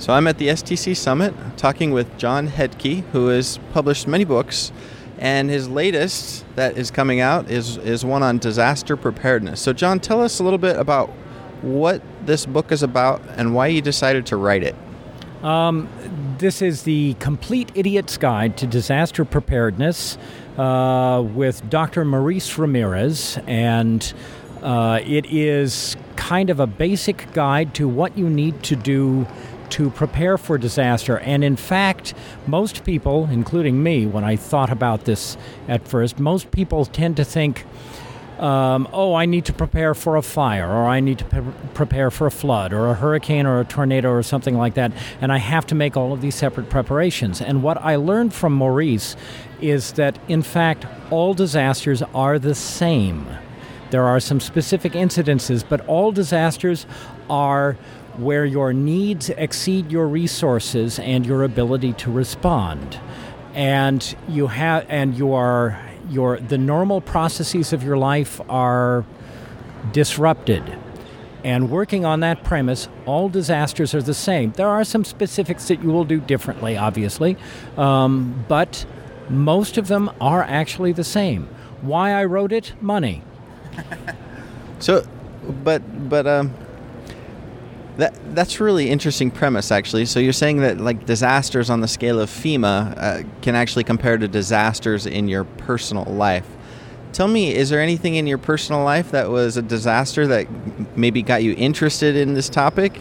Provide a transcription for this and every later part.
So I'm at the STC Summit talking with John Hedtke, who has published many books, and his latest that is coming out is, is one on disaster preparedness. So, John, tell us a little bit about what this book is about and why you decided to write it. Um, this is the Complete Idiot's Guide to Disaster Preparedness uh, with Dr. Maurice Ramirez, and uh, it is kind of a basic guide to what you need to do to prepare for disaster. And in fact, most people, including me, when I thought about this at first, most people tend to think, um, oh, I need to prepare for a fire, or I need to pre- prepare for a flood, or a hurricane, or a tornado, or something like that, and I have to make all of these separate preparations. And what I learned from Maurice is that, in fact, all disasters are the same. There are some specific incidences, but all disasters are where your needs exceed your resources and your ability to respond. And you have and you are your the normal processes of your life are disrupted. And working on that premise, all disasters are the same. There are some specifics that you will do differently, obviously, um, but most of them are actually the same. Why I wrote it? Money. so, but but um, that that's really interesting premise actually. So you're saying that like disasters on the scale of FEMA uh, can actually compare to disasters in your personal life. Tell me, is there anything in your personal life that was a disaster that maybe got you interested in this topic?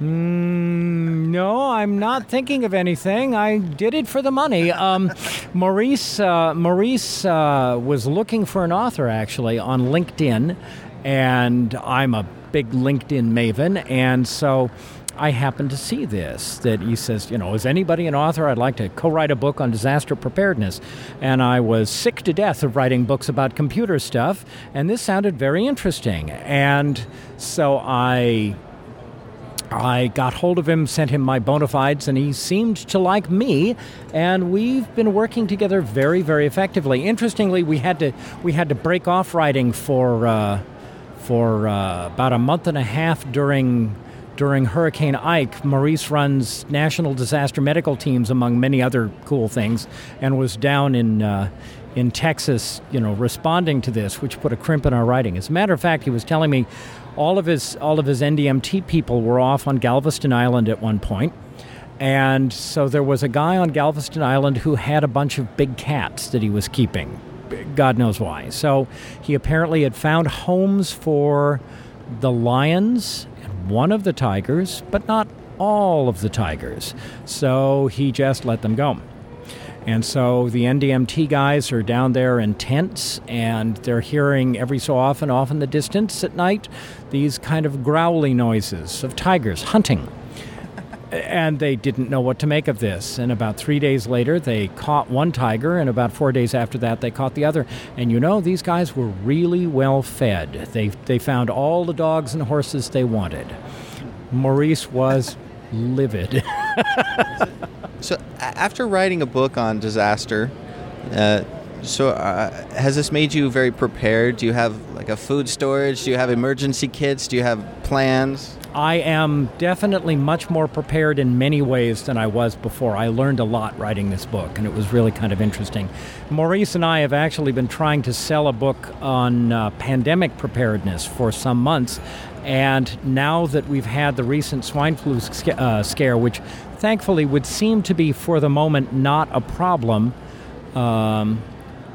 Mm, no, I'm not thinking of anything. I did it for the money. Um, Maurice uh, Maurice uh, was looking for an author actually on LinkedIn, and I'm a big LinkedIn maven, and so. I happened to see this that he says, you know, is anybody an author? I'd like to co write a book on disaster preparedness. And I was sick to death of writing books about computer stuff, and this sounded very interesting. And so I I got hold of him, sent him my bona fides, and he seemed to like me. And we've been working together very, very effectively. Interestingly, we had to we had to break off writing for uh, for uh, about a month and a half during during Hurricane Ike. Maurice runs national disaster medical teams, among many other cool things, and was down in. Uh, in Texas, you know, responding to this, which put a crimp in our writing. As a matter of fact, he was telling me all of his all of his NDMT people were off on Galveston Island at one point. And so there was a guy on Galveston Island who had a bunch of big cats that he was keeping. God knows why. So he apparently had found homes for the lions and one of the tigers, but not all of the tigers. So he just let them go. And so the NDMT guys are down there in tents and they're hearing every so often, off in the distance at night, these kind of growly noises of tigers hunting. And they didn't know what to make of this. And about three days later, they caught one tiger, and about four days after that, they caught the other. And you know, these guys were really well fed. They, they found all the dogs and horses they wanted. Maurice was livid. So, after writing a book on disaster, uh, so uh, has this made you very prepared? Do you have like a food storage? Do you have emergency kits? Do you have plans? I am definitely much more prepared in many ways than I was before. I learned a lot writing this book, and it was really kind of interesting. Maurice and I have actually been trying to sell a book on uh, pandemic preparedness for some months, and now that we've had the recent swine flu uh, scare, which thankfully would seem to be for the moment not a problem. Um,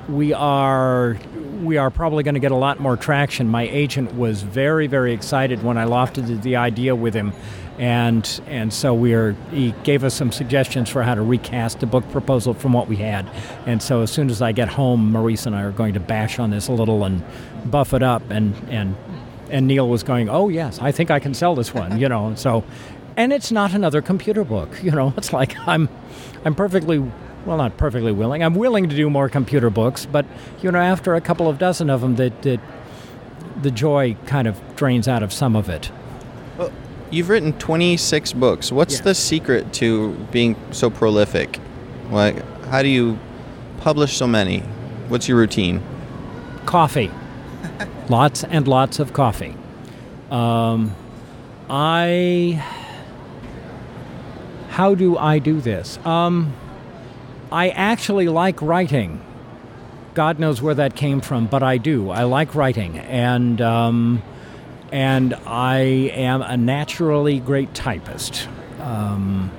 we are we are probably going to get a lot more traction. My agent was very very excited when I lofted the idea with him, and and so we are he gave us some suggestions for how to recast the book proposal from what we had. And so as soon as I get home, Maurice and I are going to bash on this a little and buff it up and and and Neil was going, "Oh yes, I think I can sell this one," you know. So and it's not another computer book. You know, it's like I'm, I'm perfectly, well, not perfectly willing. I'm willing to do more computer books, but you know, after a couple of dozen of them, that, that the joy kind of drains out of some of it. Well, you've written 26 books. What's yes. the secret to being so prolific? Like, how do you publish so many? What's your routine? Coffee. lots and lots of coffee. Um, I How do I do this? Um, I actually like writing. God knows where that came from, but I do. I like writing, and um, and I am a naturally great typist. Um,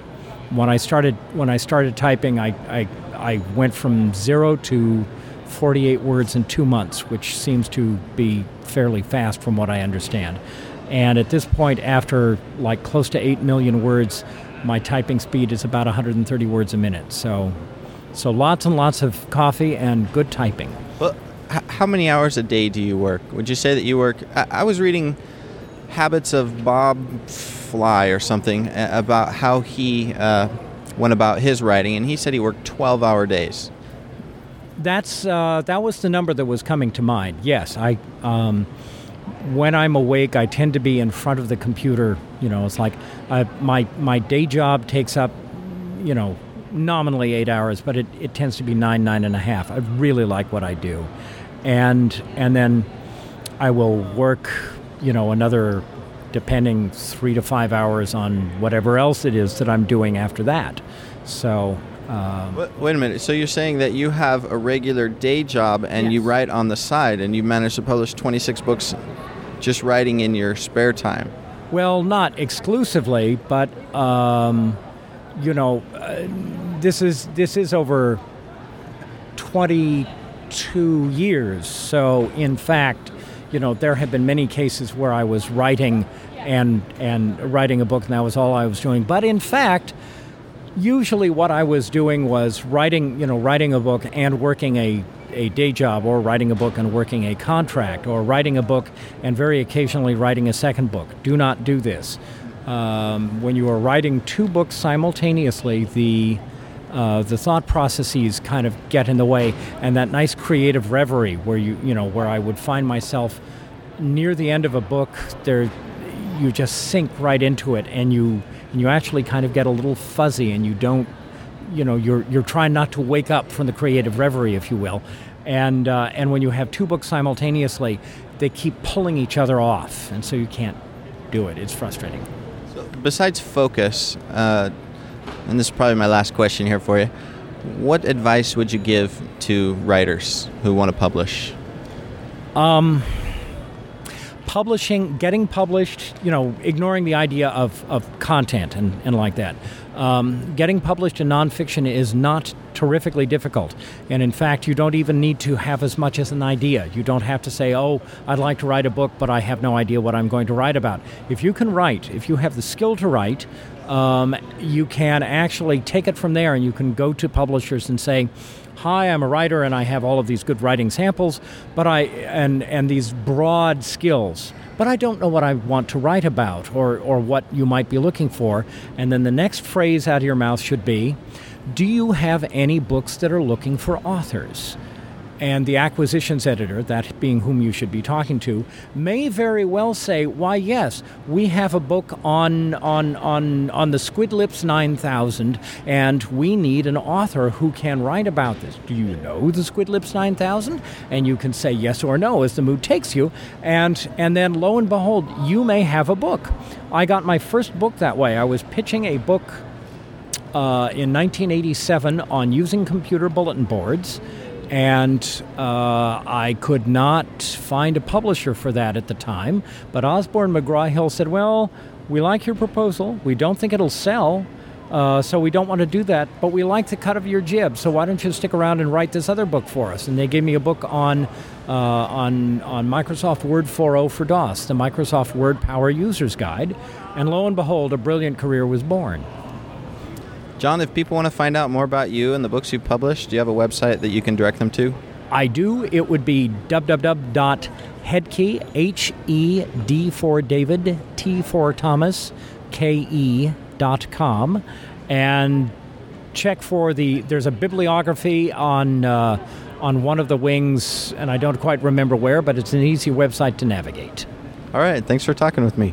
when I started when I started typing, I, I I went from zero to 48 words in two months, which seems to be fairly fast from what I understand. And at this point, after like close to 8 million words, my typing speed is about 130 words a minute. So, so lots and lots of coffee and good typing. Well, h- how many hours a day do you work? Would you say that you work? I, I was reading Habits of Bob Bly or something about how he uh, went about his writing, and he said he worked 12 hour days. That's uh, that was the number that was coming to mind. Yes, I. Um, when I'm awake, I tend to be in front of the computer. You know, it's like uh, my my day job takes up, you know, nominally eight hours, but it, it tends to be nine nine and a half. I really like what I do, and and then I will work, you know, another depending three to five hours on whatever else it is that I'm doing after that. So um, wait, a minute. So you're saying that you have a regular day job and yes. you write on the side, and you manage to publish 26 books just writing in your spare time? Well, not exclusively, but um, you know, uh, this is this is over 22 years. So, in fact, you know, there have been many cases where I was writing and and writing a book, and that was all I was doing. But in fact usually what I was doing was writing, you know, writing a book and working a, a day job or writing a book and working a contract or writing a book and very occasionally writing a second book. Do not do this. Um, when you are writing two books simultaneously, the uh, the thought processes kind of get in the way, and that nice creative reverie where you you know where I would find myself near the end of a book, there you just sink right into it, and you and you actually kind of get a little fuzzy and you don't you know you're you're trying not to wake up from the creative reverie if you will. And uh, and when you have two books simultaneously they keep pulling each other off. And so you can't do it. It's frustrating. So besides focus uh, and this is probably my last question here for you what advice would you give to writers who want to publish? Um, publishing, getting published, you know, ignoring the idea of, of content and, and like that. Um, getting published in nonfiction is not terrifically difficult. And in fact, you don't even need to have as much as an idea. You don't have to say, oh, I'd like to write a book, but I have no idea what I'm going to write about. If you can write, if you have the skill to write, um, you can actually take it from there and you can go to publishers and say, hi, I'm a writer and I have all of these good writing samples, but I and and these broad skills. But I don't know what I want to write about or, or what you might be looking for. And then the next phrase out of your mouth should be Do you have any books that are looking for authors? And the acquisitions editor, that being whom you should be talking to, may very well say, "Why, yes, we have a book on on on on the Squid Lips 9000, and we need an author who can write about this. Do you know the Squid Lips 9000?" And you can say yes or no as the mood takes you, and and then lo and behold, you may have a book. I got my first book that way. I was pitching a book uh, in 1987 on using computer bulletin boards and uh, I could not find a publisher for that at the time. But Osborne McGraw Hill said, Well, we like your proposal. We don't think it'll sell, uh, so we don't want to do that, but we like the cut of your jib. So why don't you stick around and write this other book for us? And they gave me a book on uh, on on Microsoft Word 4.0 for DOS, the Microsoft Word Power User's Guide, and lo and behold, a brilliant career was born. John, if people want to find out more about you and the books you published, do you have a website that you can direct them to? I do. It would be www.hedtke, H E D for David, T for Thomas, K E dot com, and check for the. There's a bibliography on uh, on one of the wings, and I don't quite remember where, but it's an easy website to navigate. All right. Thanks for talking with me.